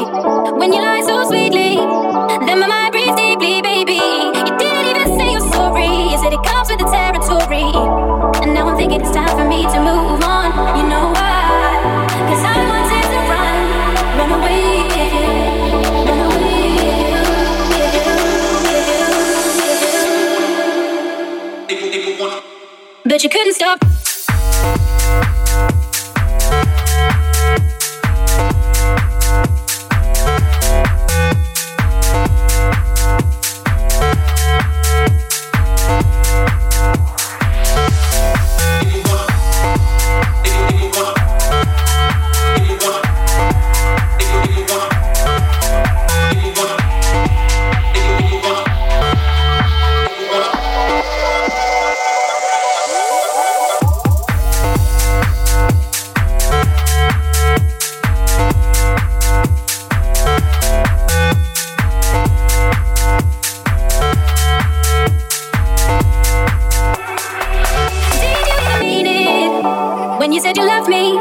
When you lie so sweetly, then my mind breathes deeply, baby. You didn't even say you're sorry. You said it comes with the territory. And now I'm thinking it's time for me to move.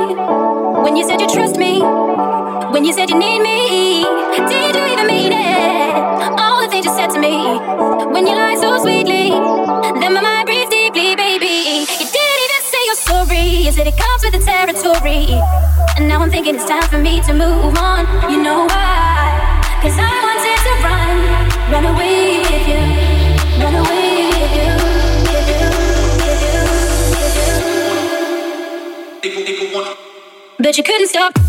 When you said you trust me, when you said you need me, did you even mean it? All the things you said to me, when you lied so sweetly, then my mind breathed deeply, baby. You didn't even say you're sorry, you said it comes with the territory. And now I'm thinking it's time for me to move on. You know why? Cause I wanted to run, run away with you, run away. but you couldn't stop.